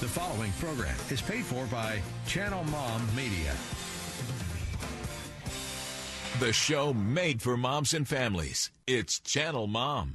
The following program is paid for by Channel Mom Media. The show made for moms and families. It's Channel Mom.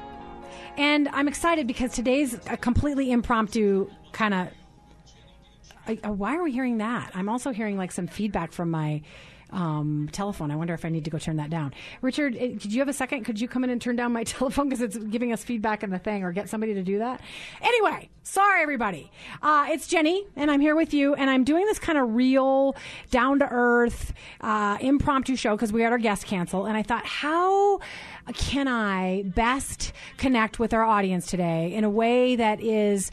And I'm excited because today's a completely impromptu kind of. Uh, why are we hearing that? I'm also hearing like some feedback from my um, telephone. I wonder if I need to go turn that down. Richard, eh, did you have a second? Could you come in and turn down my telephone because it's giving us feedback in the thing, or get somebody to do that? Anyway, sorry everybody. Uh, it's Jenny, and I'm here with you, and I'm doing this kind of real, down to earth, uh, impromptu show because we had our guest cancel, and I thought, how can I best connect with our audience today in a way that is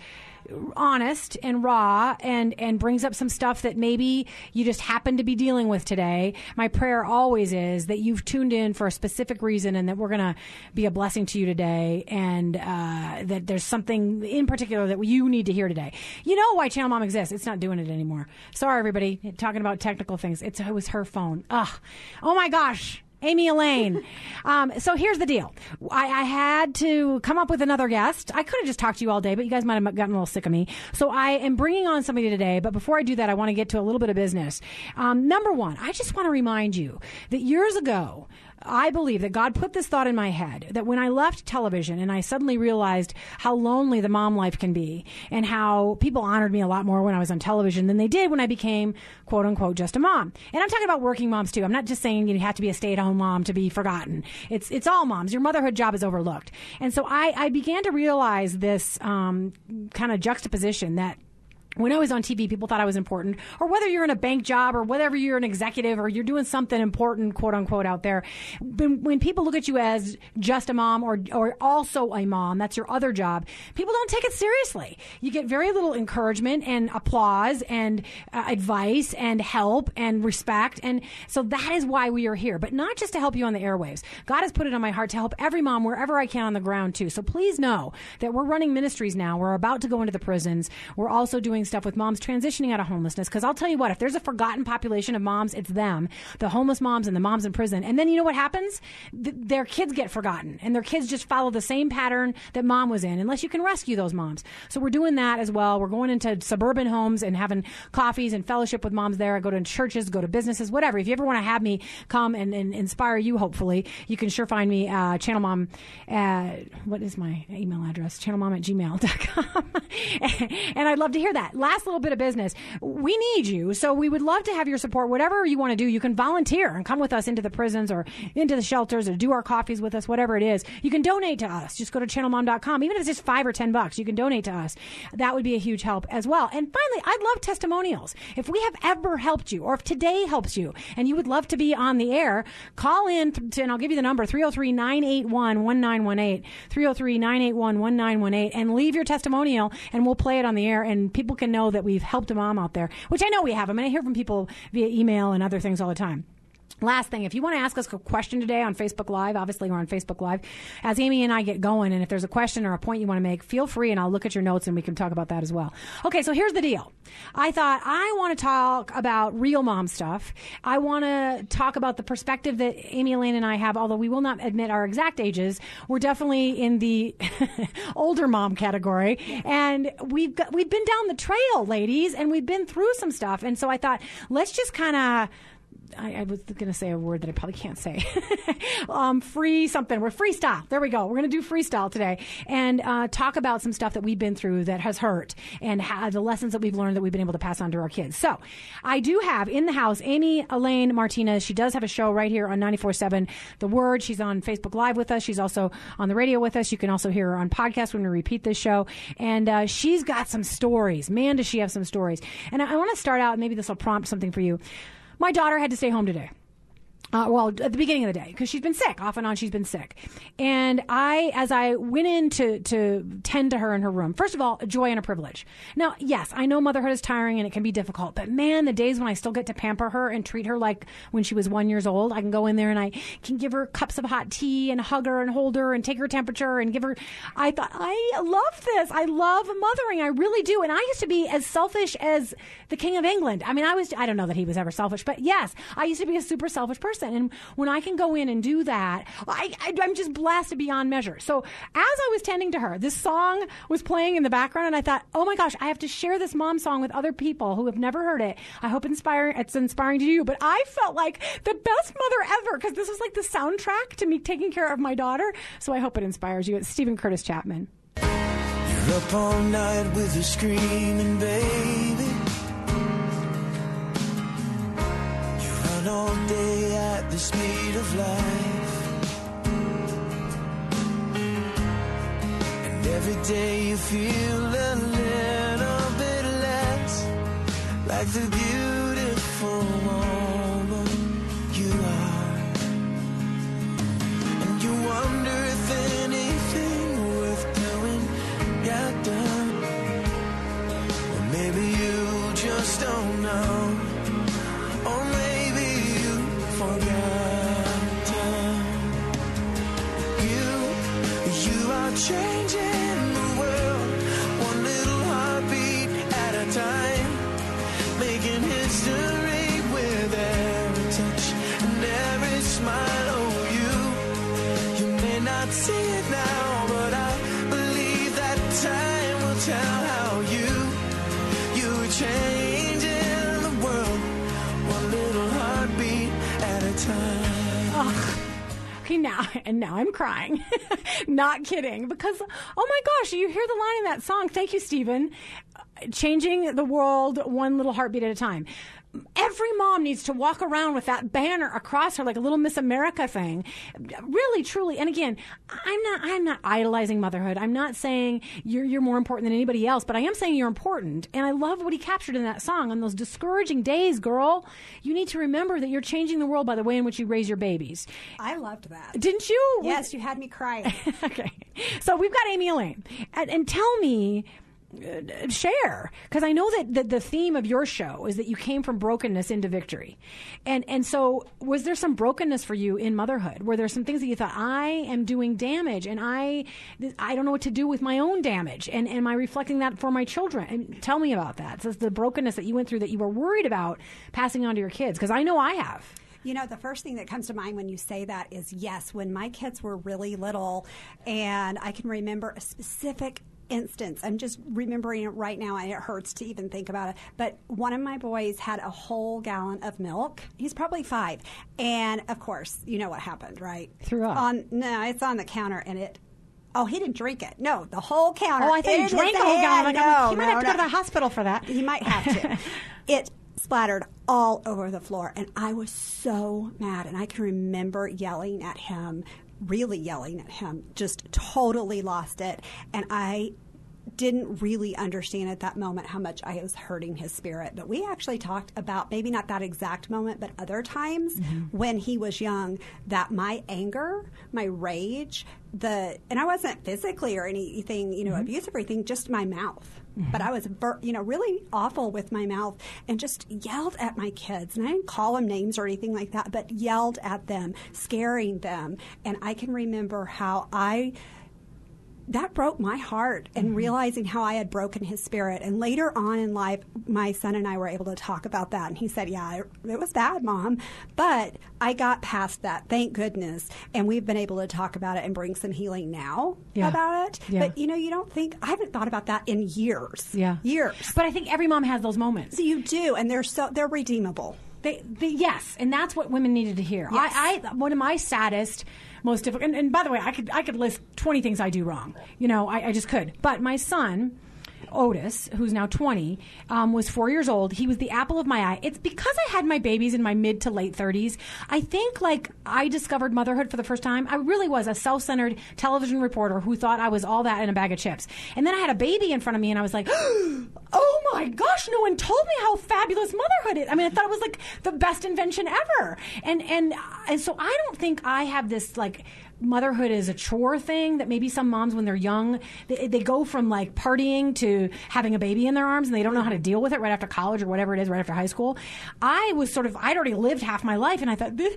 honest and raw and and brings up some stuff that maybe you just happen to be dealing with today. My prayer always is that you've tuned in for a specific reason and that we're going to be a blessing to you today and uh, that there's something in particular that you need to hear today. You know why channel mom exists? It's not doing it anymore. Sorry everybody. Talking about technical things. It's, it was her phone. Ugh. Oh my gosh Amy Elaine. Um, so here's the deal. I, I, had to come up with another guest. I could have just talked to you all day, but you guys might have gotten a little sick of me. So I am bringing on somebody today. But before I do that, I want to get to a little bit of business. Um, number one, I just want to remind you that years ago, I believe that God put this thought in my head that when I left television and I suddenly realized how lonely the mom life can be and how people honored me a lot more when I was on television than they did when I became quote unquote just a mom. And I'm talking about working moms too. I'm not just saying you have to be a stay at home mom to be forgotten. It's, it's all moms. Your motherhood job is overlooked. And so I, I began to realize this um, kind of juxtaposition that when I was on TV, people thought I was important, or whether you're in a bank job or whether you're an executive or you're doing something important, quote unquote, out there. When, when people look at you as just a mom or, or also a mom, that's your other job, people don't take it seriously. You get very little encouragement and applause and uh, advice and help and respect. And so that is why we are here, but not just to help you on the airwaves. God has put it on my heart to help every mom wherever I can on the ground too. So please know that we're running ministries now. We're about to go into the prisons. We're also doing stuff with moms transitioning out of homelessness. Because I'll tell you what, if there's a forgotten population of moms, it's them, the homeless moms and the moms in prison. And then you know what happens? Th- their kids get forgotten, and their kids just follow the same pattern that mom was in, unless you can rescue those moms. So we're doing that as well. We're going into suburban homes and having coffees and fellowship with moms there. I go to churches, go to businesses, whatever. If you ever want to have me come and, and inspire you, hopefully, you can sure find me, uh, channel mom, At, what is my email address? Channel Mom at gmail.com. and I'd love to hear that last little bit of business. We need you. So we would love to have your support. Whatever you want to do, you can volunteer and come with us into the prisons or into the shelters or do our coffees with us, whatever it is. You can donate to us. Just go to channelmom.com. Even if it's just five or ten bucks, you can donate to us. That would be a huge help as well. And finally, I'd love testimonials. If we have ever helped you or if today helps you and you would love to be on the air, call in to, and I'll give you the number 303 981 1918. 303 981 1918 and leave your testimonial and we'll play it on the air and people can know that we've helped a mom out there, which I know we have. I mean, I hear from people via email and other things all the time. Last thing, if you want to ask us a question today on Facebook Live, obviously we're on Facebook Live. As Amy and I get going, and if there's a question or a point you want to make, feel free and I'll look at your notes and we can talk about that as well. Okay, so here's the deal. I thought I want to talk about real mom stuff. I want to talk about the perspective that Amy Elaine and I have, although we will not admit our exact ages. We're definitely in the older mom category. And we've got, we've been down the trail, ladies, and we've been through some stuff. And so I thought, let's just kind of I, I, was going to say a word that I probably can't say. um, free something. We're freestyle. There we go. We're going to do freestyle today and uh, talk about some stuff that we've been through that has hurt and the lessons that we've learned that we've been able to pass on to our kids. So I do have in the house Amy Elaine Martinez. She does have a show right here on 94.7 The Word. She's on Facebook Live with us. She's also on the radio with us. You can also hear her on podcast when we repeat this show. And uh, she's got some stories. Man, does she have some stories. And I, I want to start out, maybe this will prompt something for you. My daughter had to stay home today. Uh, well, at the beginning of the day, because she's been sick, off and on, she's been sick. And I, as I went in to, to tend to her in her room, first of all, a joy and a privilege. Now, yes, I know motherhood is tiring and it can be difficult, but man, the days when I still get to pamper her and treat her like when she was one years old, I can go in there and I can give her cups of hot tea and hug her and hold her and take her temperature and give her. I thought, I love this. I love mothering. I really do. And I used to be as selfish as the King of England. I mean, I was, I don't know that he was ever selfish, but yes, I used to be a super selfish person. And when I can go in and do that, I, I, I'm just blessed beyond measure. So as I was tending to her, this song was playing in the background, and I thought, oh my gosh, I have to share this mom song with other people who have never heard it. I hope inspiring, it's inspiring to you. But I felt like the best mother ever because this was like the soundtrack to me taking care of my daughter. So I hope it inspires you. It's Steven Curtis Chapman. You're up all night with a screaming baby. Run all day at the speed of life. And every day you feel a little bit less like the beautiful woman And now I'm crying. Not kidding, because oh my gosh, you hear the line in that song. Thank you, Steven. Changing the world one little heartbeat at a time. Every mom needs to walk around with that banner across her like a little Miss America thing. Really, truly. And again, I'm not I'm not idolizing motherhood. I'm not saying you're you're more important than anybody else, but I am saying you're important. And I love what he captured in that song on those discouraging days, girl. You need to remember that you're changing the world by the way in which you raise your babies. I loved that. Didn't you? Yes, you had me crying. okay. So we've got Amy Elaine. And, and tell me, share, because I know that the, the theme of your show is that you came from brokenness into victory. And, and so was there some brokenness for you in motherhood? Were there some things that you thought, I am doing damage and I, I don't know what to do with my own damage? And am I reflecting that for my children? And tell me about that. So the brokenness that you went through that you were worried about passing on to your kids, because I know I have. You know, the first thing that comes to mind when you say that is yes, when my kids were really little, and I can remember a specific instance. I'm just remembering it right now, and it hurts to even think about it. But one of my boys had a whole gallon of milk. He's probably five, and of course, you know what happened, right? Threw up. On no, it's on the counter, and it. Oh, he didn't drink it. No, the whole counter. Oh, I think he drank the whole gallon. no, like, he might no, have to no. go to the hospital for that. He might have to. it splattered all over the floor, and I was so mad. And I can remember yelling at him, really yelling at him, just totally lost it. And I didn't really understand at that moment how much I was hurting his spirit. But we actually talked about maybe not that exact moment, but other times mm-hmm. when he was young, that my anger, my rage, the and I wasn't physically or anything, you know, mm-hmm. abusive or anything, just my mouth. Mm-hmm. But I was, you know, really awful with my mouth and just yelled at my kids. And I didn't call them names or anything like that, but yelled at them, scaring them. And I can remember how I that broke my heart and mm-hmm. realizing how I had broken his spirit. And later on in life, my son and I were able to talk about that. And he said, Yeah, it, it was bad, mom. But I got past that, thank goodness. And we've been able to talk about it and bring some healing now Yeah. about it. Yeah. But you know, you don't think, I haven't thought about that in years. Yeah. Years. But I think every mom has those moments. So you do, and they're so, they're redeemable. They, they, yes, and that's what women needed to hear. Yes. I, I, one of my saddest, most difficult, and, and by the way, I could, I could list twenty things I do wrong. You know, I, I just could. But my son, Otis, who's now 20, um, was four years old. He was the apple of my eye. It's because I had my babies in my mid to late 30s. I think like I discovered motherhood for the first time. I really was a self-centered television reporter who thought I was all that in a bag of chips. And then I had a baby in front of me and I was like, oh my gosh, no one told me how fabulous motherhood is. I mean, I thought it was like the best invention ever. And, and, and so I don't think I have this like, motherhood is a chore thing that maybe some moms when they're young they, they go from like partying to having a baby in their arms and they don't know how to deal with it right after college or whatever it is right after high school i was sort of i'd already lived half my life and i thought this,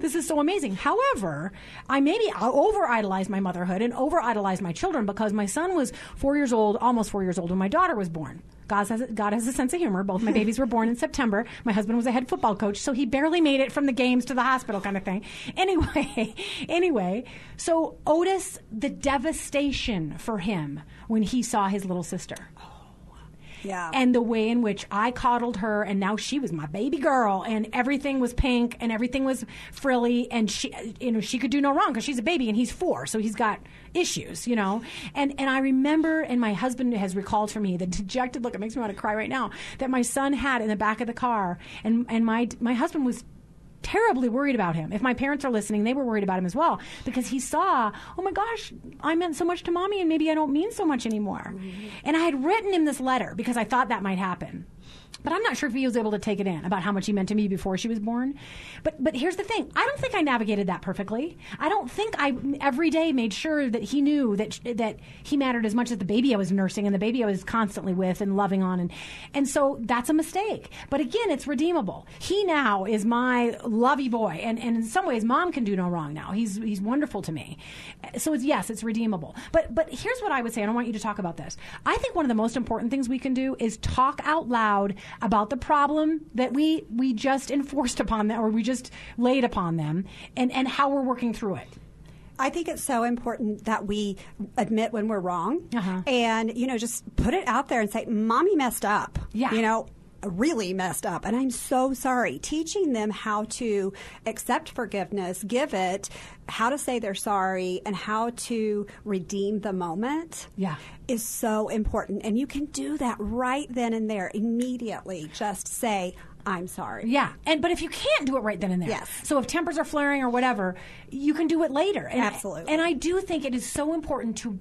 this is so amazing however i maybe over idolized my motherhood and over idolized my children because my son was four years old almost four years old when my daughter was born God has, God has a sense of humor. Both my babies were born in September. My husband was a head football coach, so he barely made it from the games to the hospital kind of thing. Anyway, anyway, so Otis, the devastation for him when he saw his little sister. Yeah. And the way in which I coddled her, and now she was my baby girl, and everything was pink, and everything was frilly, and she, you know, she could do no wrong because she's a baby, and he's four, so he's got issues, you know. And and I remember, and my husband has recalled for me the dejected look. It makes me want to cry right now. That my son had in the back of the car, and and my my husband was terribly worried about him. If my parents are listening, they were worried about him as well because he saw, oh my gosh, I meant so much to mommy and maybe I don't mean so much anymore. Mm-hmm. And I had written him this letter because I thought that might happen. But I'm not sure if he was able to take it in about how much he meant to me before she was born. But but here's the thing: I don't think I navigated that perfectly. I don't think I every day made sure that he knew that that he mattered as much as the baby I was nursing and the baby I was constantly with and loving on, and and so that's a mistake. But again, it's redeemable. He now is my lovey boy, and and in some ways, mom can do no wrong now. He's he's wonderful to me. So it's yes, it's redeemable. But but here's what I would say, and I want you to talk about this. I think one of the most important things we can do is talk out loud about the problem that we we just enforced upon them or we just laid upon them and and how we're working through it I think it's so important that we admit when we're wrong Uh-huh. and, you know, just put it out there and say, Mommy messed up. Yeah. You know, really messed up and I'm so sorry. Teaching them how to accept forgiveness, give it, how to say they're sorry, and how to redeem the moment Yeah. is so important. And you can do that right then and there immediately. Just say, I'm sorry. Yeah, and but if you can't do it right then and there, Yes. So if tempers are flaring or whatever, you can do it later. And, Absolutely. And I do think it is so important to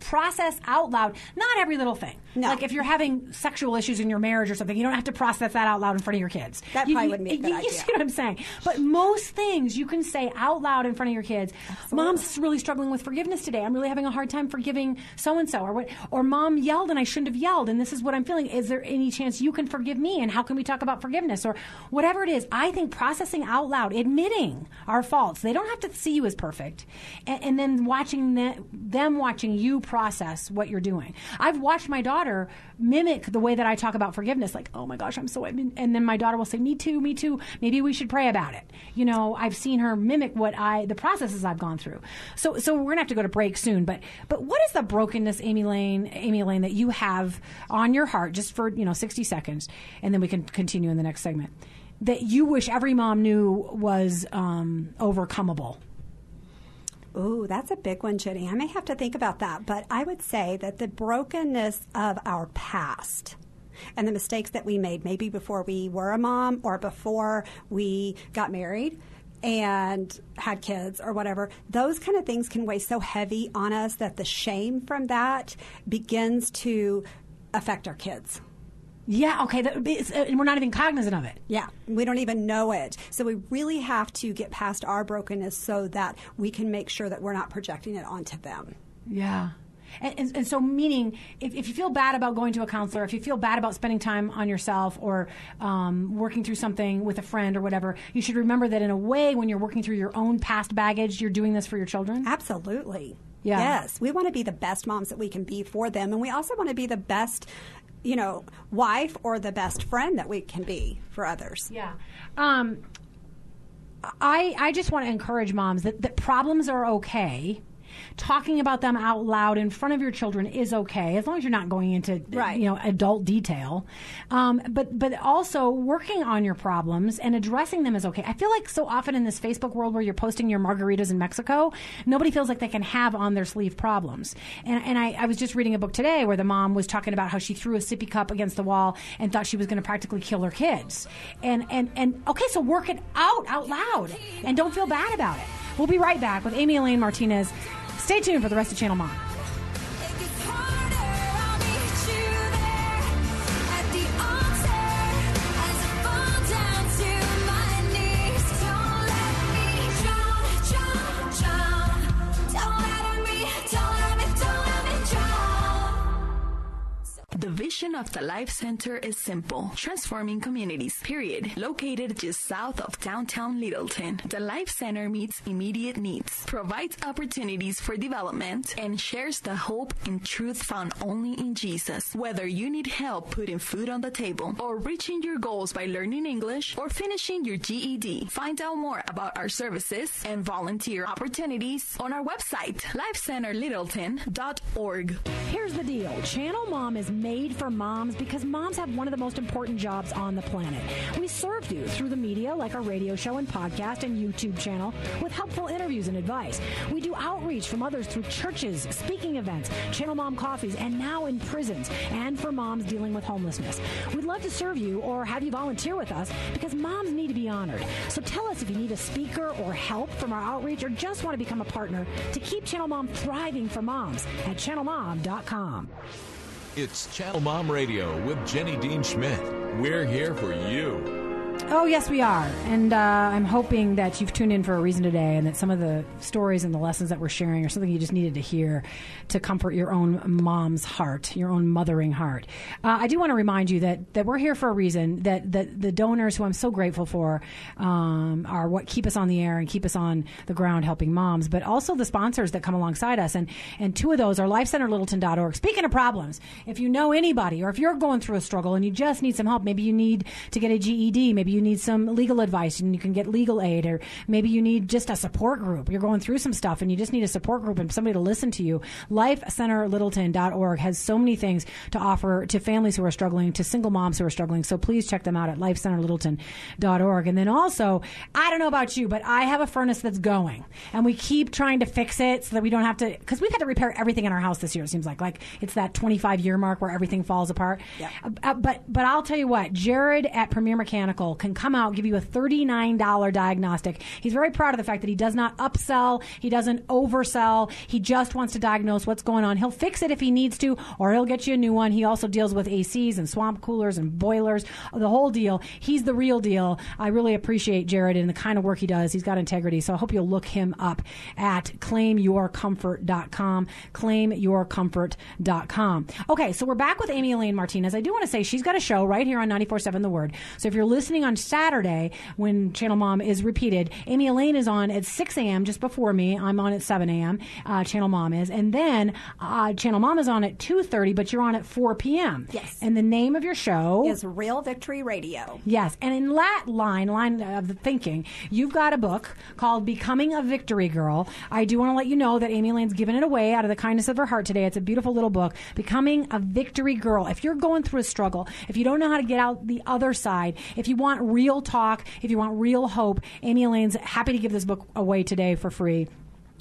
process out loud not every little thing. No. like if you're having sexual issues in your marriage or something you don't have to process that out loud in front of your kids. That You- probably you- wouldn't be a good you, you idea. see what i'm saying? But most things you can say out loud in front of your kids. Mom's really struggling with forgiveness today. I'm really having a hard time forgiving so and so or what or mom yelled and i shouldn't have yelled and this is what i'm feeling. Is there any chance you can forgive me and how can we talk about forgiveness or whatever it is? I think processing out loud admitting our faults they don't have to see you as perfect and, and then watching them, them watching you process what you're doing. I've watched my daughter mimic the way that i talk about forgiveness like oh my gosh i'm so and then my daughter will say me too me too. Maybe we should pray about it. You know i've seen her mimic what i the processes i've gone through. So so we're gonna have to go to break soon but but what is the brokenness amy lane amy lane that you have on your heart just for you know 60 seconds and then we can continue in the next segment that you wish every mom knew was um, overcomable Ooh, that's a big one, Jenny. I may have to think about that, but I would say that the brokenness of our past and the mistakes that we made, maybe before we were a mom or before we got married and had kids or whatever, those kind of things can weigh so heavy on us that the shame from that begins to affect our kids. Yeah okay that, it's, uh, and we're not even cognizant of it Yeah, we don't even know it. So we really have to get past our brokenness so that we can make sure that we're not projecting it onto them. Yeah. And, and, and so, meaning, if, if you feel bad about going to a counselor, if you feel bad about spending time on yourself or um, working through something with a friend or whatever, you should remember that in a way, when you're working through your own past baggage, you're doing this for your children. Absolutely. Yeah. Yes, we want to be the best moms that we can be for them, and we also want to be the best, you know, wife or the best friend that we can be for others. Yeah. Um, I, I just want to encourage moms that, that problems are okay Talking about them out loud in front of your children is okay, as long as you're not going into Right. you know adult detail. Um, but but also working on your problems and addressing them is okay. I feel like so often in this Facebook world where you're posting your margaritas in Mexico, nobody feels like they can have on their sleeve problems. And and I, I was just reading a book today where the mom was talking about how she threw a sippy cup against the wall and thought she was going to practically kill her kids. And and and okay, so work it out out loud and don't feel bad about it. We'll be right back with Amy Elaine Martinez. Stay tuned for the rest of Channel Mom. Vision of the Life Center is simple transforming communities, period. Located just south of downtown Littleton, the Life Center meets immediate needs, provides opportunities for development, and shares the hope and truth found only in Jesus. Whether you need help putting food on the table, or reaching your goals by learning English, or finishing your GED, find out more about our services and volunteer opportunities on our website, lifecenterlittleton.org. Here's the deal Channel Mom is made for moms because moms have one of the most important jobs on the planet. We serve you through the media, like our radio show and podcast and YouTube channel, with helpful interviews and advice. We do outreach from others through churches, speaking events, Channel Mom coffees, and now in prisons, and for moms dealing with homelessness. We'd love to serve you or have you volunteer with us because moms need to be honored. So tell us if you need a speaker or help from our outreach or just want to become a partner to keep Channel Mom thriving for moms at channelmom.com. It's Channel Mom Radio with Jenny Dean Schmidt. We're here for you. Oh, yes, we are. And uh, I'm hoping that you've tuned in for a reason today and that some of the stories and the lessons that we're sharing are something you just needed to hear to comfort your own mom's heart, your own mothering heart. Uh, I do want to remind you that, that we're here for a reason, that, that the donors who I'm so grateful for um, are what keep us on the air and keep us on the ground helping moms, but also the sponsors that come alongside us. And, and two of those are lifecenterlittleton.org. Speaking of problems, if you know anybody or if you're going through a struggle and you just need some help, maybe you need to get a GED, maybe you need some legal advice and you can get legal aid, or maybe you need just a support group. You're going through some stuff and you just need a support group and somebody to listen to you. LifeCenterLittleton.org has so many things to offer to families who are struggling, to single moms who are struggling. So please check them out at LifeCenterLittleton.org. And then also, I don't know about you, but I have a furnace that's going and we keep trying to fix it so that we don't have to, because we've had to repair everything in our house this year, it seems like. Like it's that 25 year mark where everything falls apart. Uh, but, but I'll tell you what, Jared at Premier Mechanical can come out, give you a $39 diagnostic. He's very proud of the fact that he does not upsell, he doesn't oversell, he just wants to diagnose what's going on. He'll fix it if he needs to, or he'll get you a new one. He also deals with ACs and swamp coolers and boilers, the whole deal. He's the real deal. I really appreciate Jared and the kind of work he does. He's got integrity. So I hope you'll look him up at claimyourcomfort.com. Claimyourcomfort.com. Okay, so we're back with Amy Elaine Martinez. I do want to say she's got a show right here on 94.7 The Word. So if you're listening on Saturday when Channel Mom is repeated, Amy Elaine is on at 6 a.m. just before me. I'm on at 7 a.m. Uh, Channel Mom is. And then uh, Channel Mom is on at 2.30, but you're on at 4 p.m. Yes. And the name of your show Is Real Victory Radio. Yes, and in that line, line of the thinking, you've got a book called "Becoming a Victory Girl." I do want to let you know that Amy Elaine's given it away out of the kindness of her heart today. It's a beautiful little book, "Becoming a Victory Girl." If you're going through a struggle, if you don't know how to get out the other side, if you want real talk, if you want real hope, Amy Elaine's happy to give this book away today for free.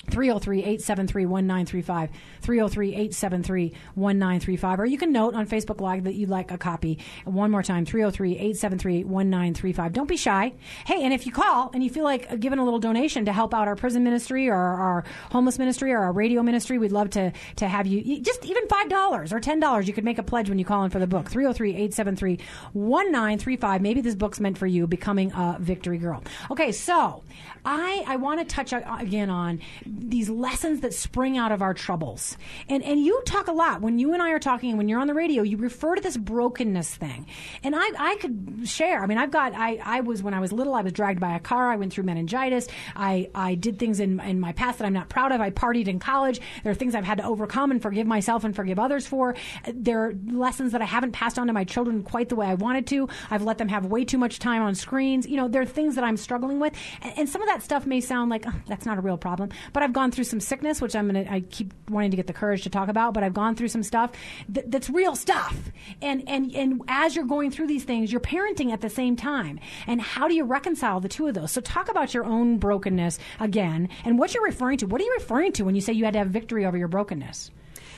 303-873-1935 303-873-1935 or you can note on facebook live that you'd like a copy. One more time 303-873-1935 don't be shy. Hey and if you call and you feel like giving a little donation to help out our prison ministry or our homeless ministry or our radio ministry we'd love to to have you. Just even five dollars or ten dollars you could make a pledge when you call in for the book. 303-873-1935 maybe this book's meant for you becoming a victory girl. Okay so i i want to touch again on these lessons that spring out of our troubles. And and you talk a lot. When you and i are talking when you're on the radio you refer to this brokenness thing. And i i could share. I mean i've got i i was when i was little i was dragged by a car. I went through meningitis. I i did things in in my past that i'm not proud of. I partied in college. There are things i've had to overcome and forgive myself and forgive others for. There are lessons that i haven't passed on to my children quite the way i wanted to. I've let them have way too much time on screens. You know there are things that i'm struggling with. And, and some of that stuff may sound like "Oh, that's not a real problem but i've gone through some sickness, which I'm gonna. I keep wanting to get the courage to talk about, but I've gone through some stuff that, that's real stuff. And and and as you're going through these things, you're parenting at the same time. And how do you reconcile the two of those? So talk about your own brokenness again, and what you're referring to. What are you referring to when you say you had to have victory over your brokenness?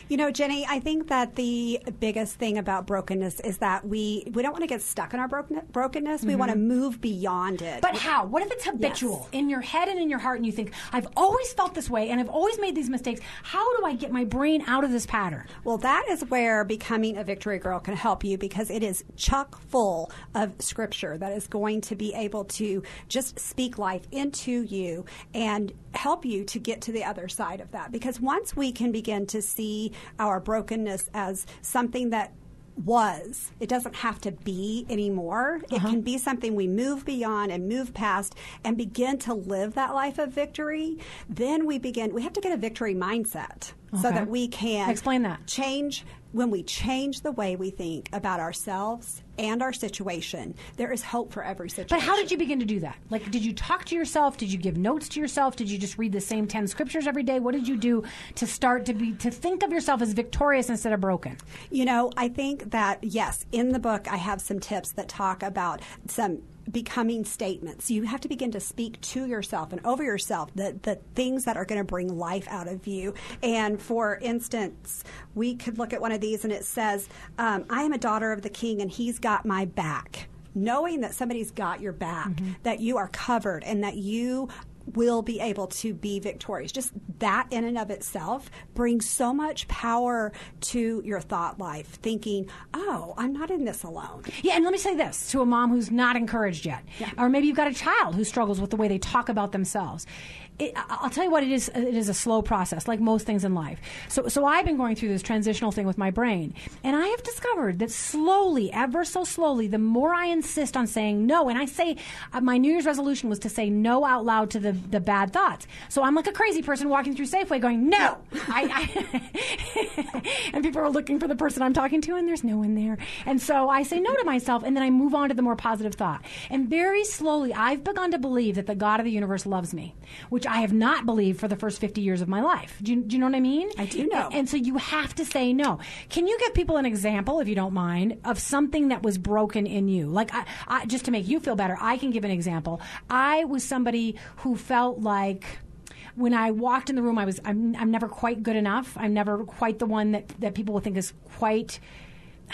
You know, Jenny, I think that the biggest thing about brokenness is that we we don't want to get stuck in our broken, brokenness. We want to mm-hmm. move beyond it. But how? What if it's habitual in your head and in your heart, and you think, I've always felt this way and I've always made these mistakes. How do I get my brain out of this pattern? Well, that is where becoming a victory girl can help you because it is chock full of scripture that is going to be able to just speak life into you and help you to get to the other side of that. Because once we can begin to see our brokenness as something that was. It doesn't have to be anymore. It uh-huh. can be something we move beyond and move past and begin to live that life of victory. Then we begin, we have to get a victory mindset so that we can Explain that. change when we change the way we think about ourselves and our situation there is hope for every situation But how did you begin to do that? Like, did you talk to yourself? Did you give notes to yourself? Did you just read the same 10 scriptures every day? What did you do to start to be, to think of yourself as victorious instead of broken? You know, I think that, yes, in the book, I have some tips that talk about some becoming statements. You have to begin to speak to yourself and over yourself the, the things that are going to bring life out of you. And for instance, we could look at one of these and it says, um, I am a daughter of the king and he's got my back. Knowing that somebody's got your back, that you are covered, and that you will be able to be victorious. Just that in and of itself brings so much power to your thought life, thinking, oh, I'm not in this alone. Yeah, and let me say this to a mom who's not encouraged yet, or maybe you've got a child who struggles with the way they talk about themselves. It, I- I'll tell you what it is. It is a slow process, like most things in life. So, so I've been going through this transitional thing with my brain, and I have discovered that slowly, ever so slowly, the more I insist on saying no, and I say uh, my New Year's resolution was to say no out loud to the the bad thoughts. So I'm like a crazy person walking through Safeway, going no. I, I and people are looking for the person I'm talking to, and there's no one there. And so I say no to myself, and then I move on to the more positive thought. And very slowly, I've begun to believe that the God of the universe loves me, which I have not believed for the first 50 years of my life. Do you, do you know what I mean? I do know. And, and so you have to say no. Can you give people an example, if you don't mind, of something that was broken in you? Like, I, I, just to make you feel better, I can give an example. I was somebody who felt like when I walked in the room, I was I'm, I'm never quite good enough. I'm never quite the one that, that people will think is quite.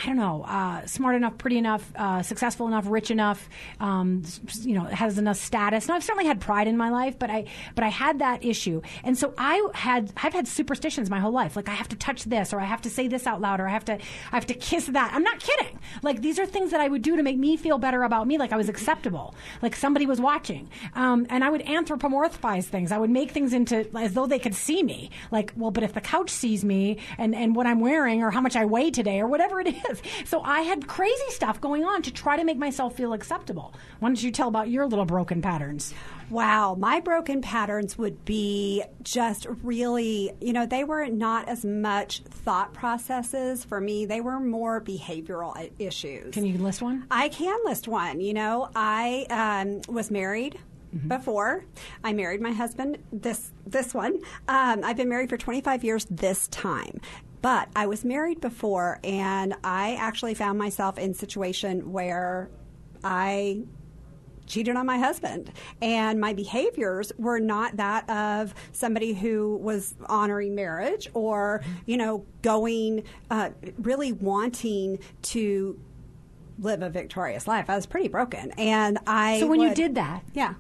I don't know, uh, smart enough, pretty enough, uh, successful enough, rich enough, um, you know, has enough status. Now, I've certainly had pride in my life, but I, but I had that issue, and so I had, I've had superstitions my whole life. Like I have to touch this, or I have to say this out loud, or I have to, I have to kiss that. I'm not kidding. Like these are things that I would do to make me feel better about me, like I was acceptable, like somebody was watching, um, and I would anthropomorphize things. I would make things into as though they could see me. Like, well, but if the couch sees me and and what I'm wearing, or how much I weigh today, or whatever it is. So I had crazy stuff going on to try to make myself feel acceptable. Why don't you tell about your little broken patterns? Wow, my broken patterns would be just really, you know, they were not as much thought processes for me. They were more behavioral issues. Can you list one? I can list one. You know, I um, was married. Before I married my husband, this this one, um, I've been married for 25 years. This time, but I was married before, and I actually found myself in a situation where I cheated on my husband and my behaviors were not that of somebody who was honoring marriage or you know going uh, really wanting to live a victorious life i was pretty broken and i So when you did that, yeah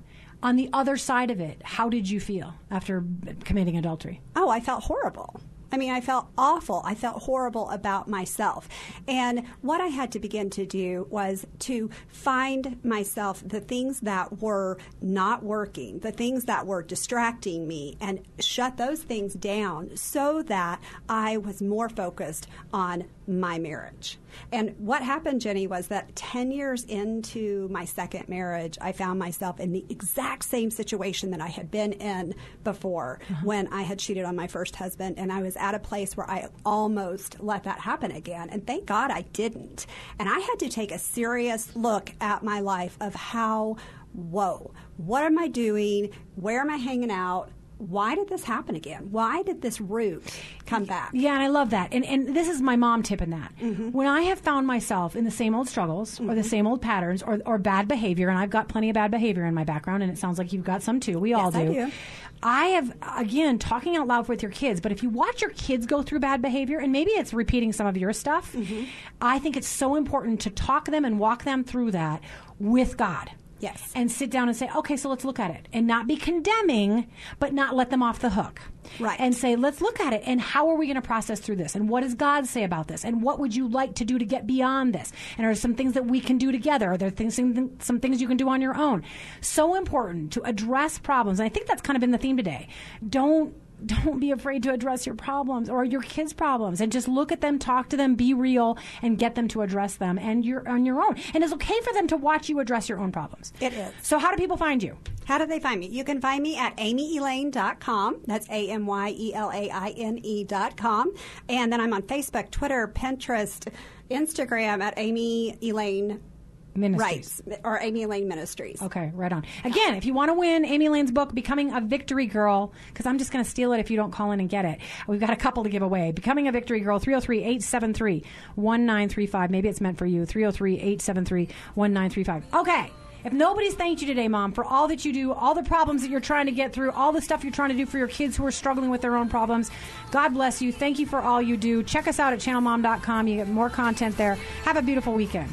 On the other side of it, how did you feel after committing adultery? Oh, I felt horrible. I mean, I felt awful. I felt horrible about myself. And what I had to begin to do was to find myself the things that were not working, the things that were distracting me, and shut those things down so that I was more focused on my marriage. And what happened, Jenny, was that 10 years into my second marriage, I found myself in the exact same situation that I had been in before uh-huh. when I had cheated on my first husband. And I was at a place where I almost let that happen again. And thank God I didn't. And I had to take a serious look at my life of how, whoa, what am I doing? Where am I hanging out? Why did this happen again? Why did this root come back? Yeah, and I love that. And and this is my mom tip in that. Mm-hmm. When I have found myself in the same old struggles or the same old patterns or, or bad behavior, and I've got plenty of bad behavior in my background, and it sounds like you've got some too. We all Yes, I do. do. I have again talking out loud with your kids, but if you watch your kids go through bad behavior, and maybe it's repeating some of your stuff, Mm-hmm. I think it's so important to talk them and walk them through that with God. Yes. And sit down and say, okay, so let's look at it. And not be condemning, but not let them off the hook. Right. And say, let's look at it. And how are we going to process through this? And what does God say about this? And what would you like to do to get beyond this? And are there some things that we can do together? Are there things, some, some things you can do on your own? So important to address problems. And I think that's kind of been the theme today. Don't don't be afraid to address your problems or your kids' problems and just look at them, talk to them, be real, and get them to address them and you're on your own. And it's okay for them to watch you address your own problems. It is. So how do people find you? How do they find me? You can find me at amyelaine.com. That's A M Y E L A I N E.com. And then I'm on Facebook, Twitter, Pinterest, Instagram at Amy Elaine Ministries. Writes or Amy Elaine Ministries. Okay, right on. Again, if you want to win Amy Elaine's book, Becoming a Victory Girl, because I'm just going to steal it if you don't call in and get it. We've got a couple to give away. Becoming a Victory Girl, 303 873 1935. Maybe it's meant for you. 303 873 1935. Okay. If nobody's thanked you today, Mom, for all that you do, all the problems that you're trying to get through, all the stuff you're trying to do for your kids who are struggling with their own problems, God bless you. Thank you for all you do. Check us out at channelmom.com. You get more content there. Have a beautiful weekend.